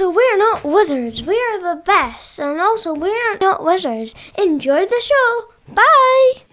And we're not wizards. We are the best. And also, we're not wizards. Enjoy the show. Bye.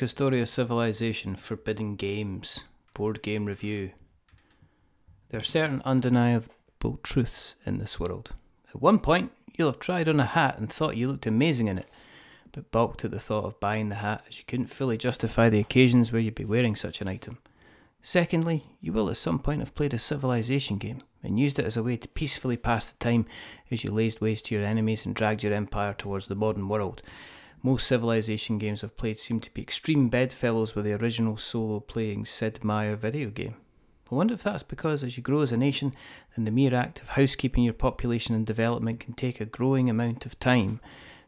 Mosaic Historia Civilization Forbidden Games Board Game Review. There are certain undeniable truths in this world. At one point, you'll have tried on a hat and thought you looked amazing in it, but balked at the thought of buying the hat as you couldn't fully justify the occasions where you'd be wearing such an item. Secondly, you will at some point have played a civilization game and used it as a way to peacefully pass the time as you laid waste to your enemies and dragged your empire towards the modern world. Most Civilization games I've played seem to be extreme bedfellows with the original solo playing Sid Meier video game. I wonder if that's because as you grow as a nation, then the mere act of housekeeping your population and development can take a growing amount of time.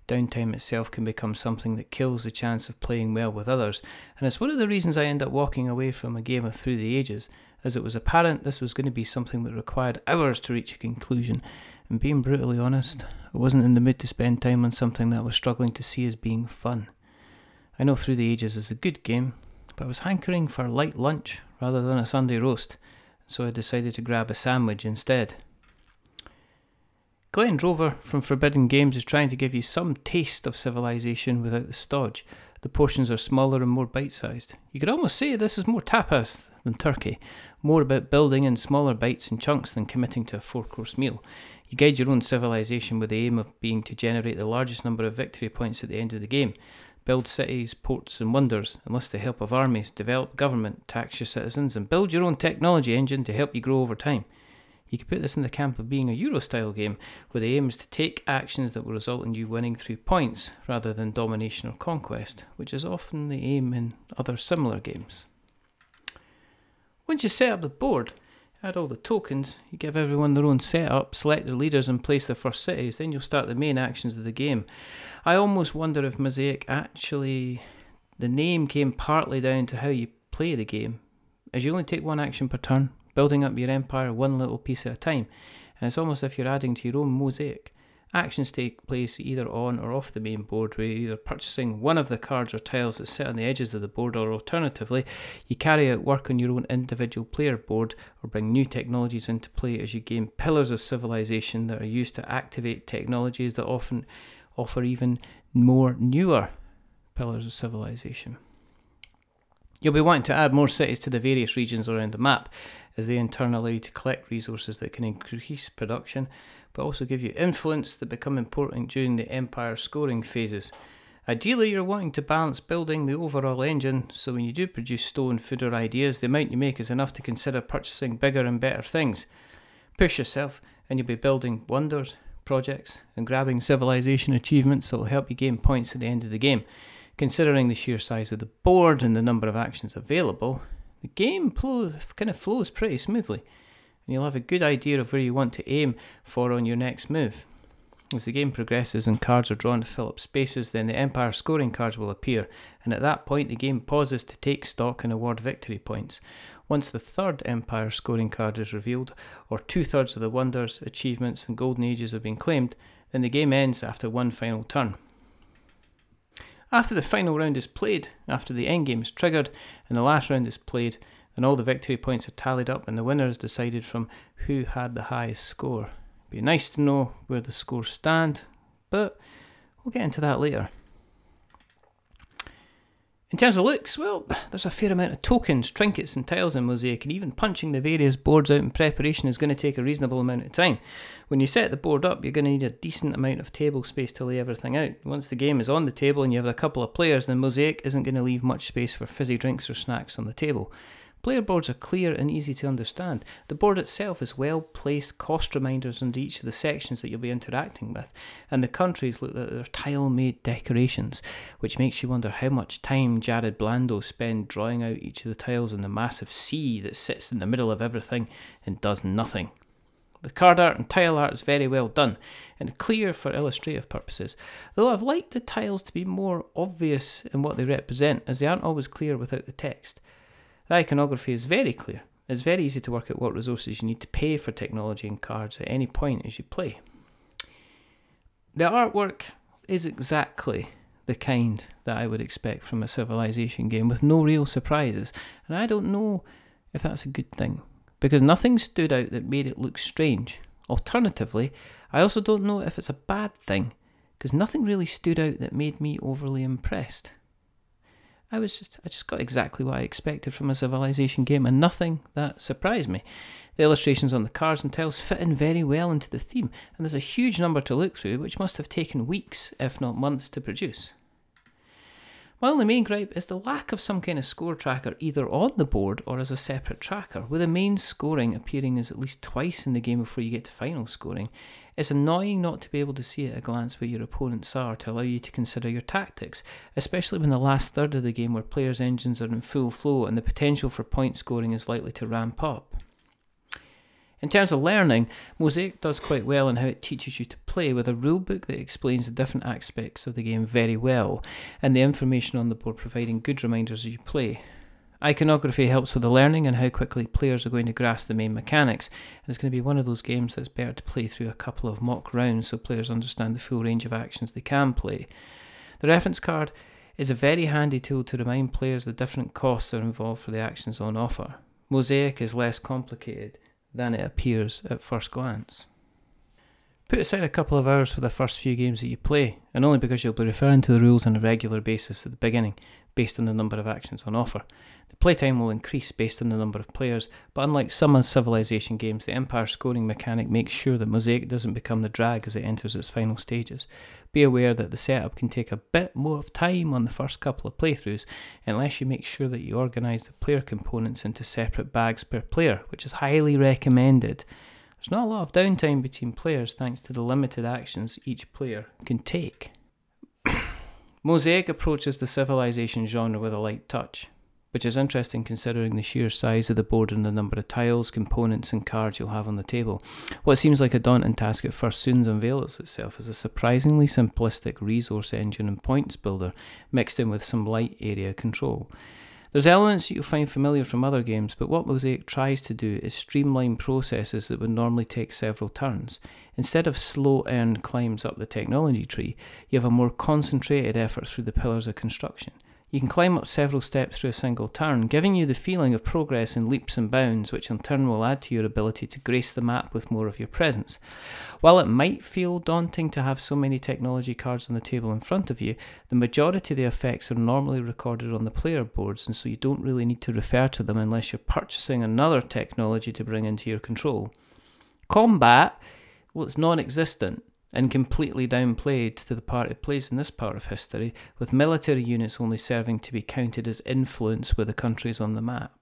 Downtime itself can become something that kills the chance of playing well with others, and it's one of the reasons I end up walking away from a game of Through the Ages, as it was apparent this was going to be something that required hours to reach a conclusion, and being brutally honest, I wasn't in the mood to spend time on something that I was struggling to see as being fun. I know Through the Ages is a good game, but I was hankering for a light lunch rather than a Sunday roast, so I decided to grab a sandwich instead. Glenn Drover from Forbidden Games is trying to give you some taste of civilization without the stodge. The portions are smaller and more bite sized. You could almost say this is more tapas than turkey, more about building in smaller bites and chunks than committing to a four course meal. You guide your own civilization with the aim of being to generate the largest number of victory points at the end of the game. Build cities, ports, and wonders, enlist the help of armies, develop government, tax your citizens, and build your own technology engine to help you grow over time. You could put this in the camp of being a Euro style game, where the aim is to take actions that will result in you winning through points rather than domination or conquest, which is often the aim in other similar games. Once you set up the board, add all the tokens, you give everyone their own setup, select their leaders, and place their first cities, then you'll start the main actions of the game. I almost wonder if Mosaic actually. The name came partly down to how you play the game, as you only take one action per turn, building up your empire one little piece at a time, and it's almost as if you're adding to your own mosaic. Actions take place either on or off the main board, where you're either purchasing one of the cards or tiles that sit on the edges of the board, or alternatively, you carry out work on your own individual player board or bring new technologies into play as you gain pillars of civilization that are used to activate technologies that often offer even more newer pillars of civilization. You'll be wanting to add more cities to the various regions around the map, as they in turn allow you to collect resources that can increase production but also give you influence that become important during the empire scoring phases. Ideally, you're wanting to balance building the overall engine, so when you do produce stone, food, or ideas, the amount you make is enough to consider purchasing bigger and better things. Push yourself, and you'll be building wonders, projects, and grabbing civilization achievements that will help you gain points at the end of the game. Considering the sheer size of the board and the number of actions available, the game flow, kind of flows pretty smoothly and you'll have a good idea of where you want to aim for on your next move. As the game progresses and cards are drawn to fill up spaces, then the Empire scoring cards will appear, and at that point the game pauses to take stock and award victory points. Once the third Empire scoring card is revealed, or two thirds of the wonders, achievements, and golden ages have been claimed, then the game ends after one final turn. After the final round is played, after the endgame is triggered, and the last round is played, and all the victory points are tallied up and the winner is decided from who had the highest score. Be nice to know where the scores stand, but we'll get into that later. In terms of looks, well, there's a fair amount of tokens, trinkets, and tiles in Mosaic, and even punching the various boards out in preparation is going to take a reasonable amount of time. When you set the board up, you're going to need a decent amount of table space to lay everything out. Once the game is on the table and you have a couple of players, then Mosaic isn't going to leave much space for fizzy drinks or snacks on the table. Player boards are clear and easy to understand. The board itself is well placed cost reminders under each of the sections that you'll be interacting with, and the countries look like they're tile made decorations, which makes you wonder how much time Jared Blando spent drawing out each of the tiles in the massive sea that sits in the middle of everything and does nothing. The card art and tile art is very well done and clear for illustrative purposes, though I've liked the tiles to be more obvious in what they represent, as they aren't always clear without the text. The iconography is very clear. It's very easy to work out what resources you need to pay for technology and cards at any point as you play. The artwork is exactly the kind that I would expect from a civilization game with no real surprises, and I don't know if that's a good thing because nothing stood out that made it look strange. Alternatively, I also don't know if it's a bad thing because nothing really stood out that made me overly impressed. I was just I just got exactly what I expected from a civilization game and nothing that surprised me. The illustrations on the cards and tiles fit in very well into the theme, and there's a huge number to look through which must have taken weeks, if not months, to produce. My only main gripe is the lack of some kind of score tracker either on the board or as a separate tracker, with the main scoring appearing as at least twice in the game before you get to final scoring. It's annoying not to be able to see at a glance where your opponents are to allow you to consider your tactics, especially when the last third of the game where players' engines are in full flow and the potential for point scoring is likely to ramp up. In terms of learning, Mosaic does quite well in how it teaches you to play with a rulebook that explains the different aspects of the game very well, and the information on the board providing good reminders as you play. Iconography helps with the learning and how quickly players are going to grasp the main mechanics, and it's going to be one of those games that's better to play through a couple of mock rounds so players understand the full range of actions they can play. The reference card is a very handy tool to remind players the different costs that are involved for the actions on offer. Mosaic is less complicated than it appears at first glance. Put aside a couple of hours for the first few games that you play, and only because you'll be referring to the rules on a regular basis at the beginning, based on the number of actions on offer. The playtime will increase based on the number of players, but unlike some Civilization games, the Empire scoring mechanic makes sure that Mosaic doesn't become the drag as it enters its final stages. Be aware that the setup can take a bit more of time on the first couple of playthroughs, unless you make sure that you organise the player components into separate bags per player, which is highly recommended. There's not a lot of downtime between players thanks to the limited actions each player can take. Mosaic approaches the civilization genre with a light touch, which is interesting considering the sheer size of the board and the number of tiles, components, and cards you'll have on the table. What seems like a daunting task at first soon unveils itself as a surprisingly simplistic resource engine and points builder mixed in with some light area control. There's elements you'll find familiar from other games, but what Mosaic tries to do is streamline processes that would normally take several turns. Instead of slow earned climbs up the technology tree, you have a more concentrated effort through the pillars of construction. You can climb up several steps through a single turn, giving you the feeling of progress in leaps and bounds, which in turn will add to your ability to grace the map with more of your presence. While it might feel daunting to have so many technology cards on the table in front of you, the majority of the effects are normally recorded on the player boards, and so you don't really need to refer to them unless you're purchasing another technology to bring into your control. Combat, well, it's non existent and completely downplayed to the part it plays in this part of history, with military units only serving to be counted as influence with the countries on the map.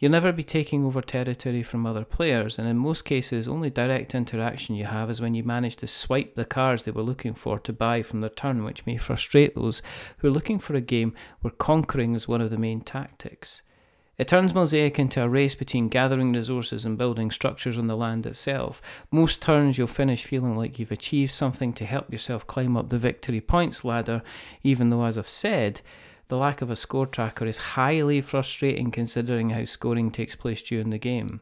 You'll never be taking over territory from other players, and in most cases, only direct interaction you have is when you manage to swipe the cards they were looking for to buy from their turn, which may frustrate those who are looking for a game where conquering is one of the main tactics. It turns Mosaic into a race between gathering resources and building structures on the land itself. Most turns you'll finish feeling like you've achieved something to help yourself climb up the victory points ladder, even though, as I've said, the lack of a score tracker is highly frustrating considering how scoring takes place during the game.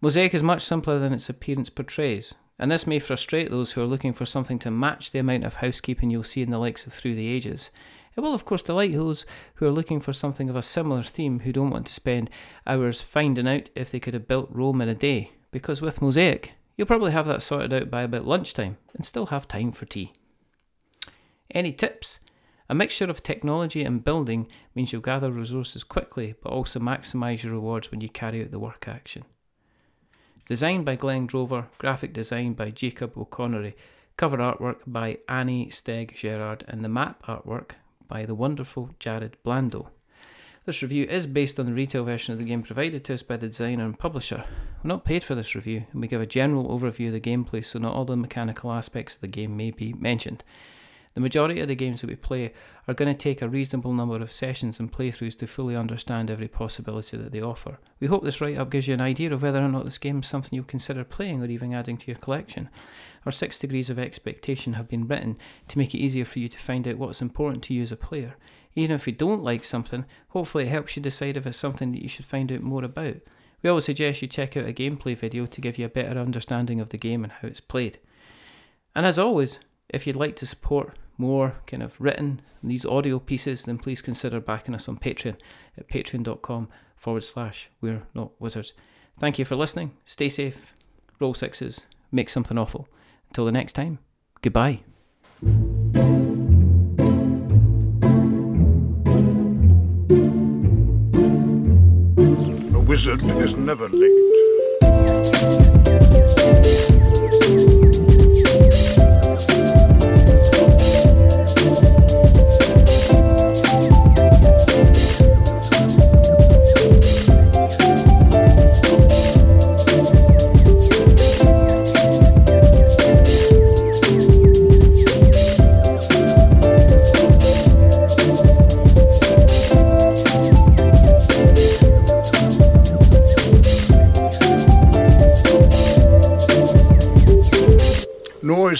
Mosaic is much simpler than its appearance portrays, and this may frustrate those who are looking for something to match the amount of housekeeping you'll see in the likes of Through the Ages. It will, of course, delight those who are looking for something of a similar theme who don't want to spend hours finding out if they could have built Rome in a day, because with Mosaic, you'll probably have that sorted out by about lunchtime and still have time for tea. Any tips? A mixture of technology and building means you'll gather resources quickly, but also maximise your rewards when you carry out the work action. Designed by Glenn Drover, graphic design by Jacob O'Connery, cover artwork by Annie Stegg Gerard, and the map artwork by the wonderful Jared Blando. This review is based on the retail version of the game provided to us by the designer and publisher. We're not paid for this review, and we give a general overview of the gameplay so not all the mechanical aspects of the game may be mentioned. The majority of the games that we play are going to take a reasonable number of sessions and playthroughs to fully understand every possibility that they offer. We hope this write up gives you an idea of whether or not this game is something you'll consider playing or even adding to your collection. Our six degrees of expectation have been written to make it easier for you to find out what's important to you as a player. Even if you don't like something, hopefully it helps you decide if it's something that you should find out more about. We always suggest you check out a gameplay video to give you a better understanding of the game and how it's played. And as always, if you'd like to support more kind of written these audio pieces, then please consider backing us on Patreon at patreon.com forward slash we're not wizards. Thank you for listening. Stay safe. Roll sixes. Make something awful. Until the next time, goodbye. A wizard is never late.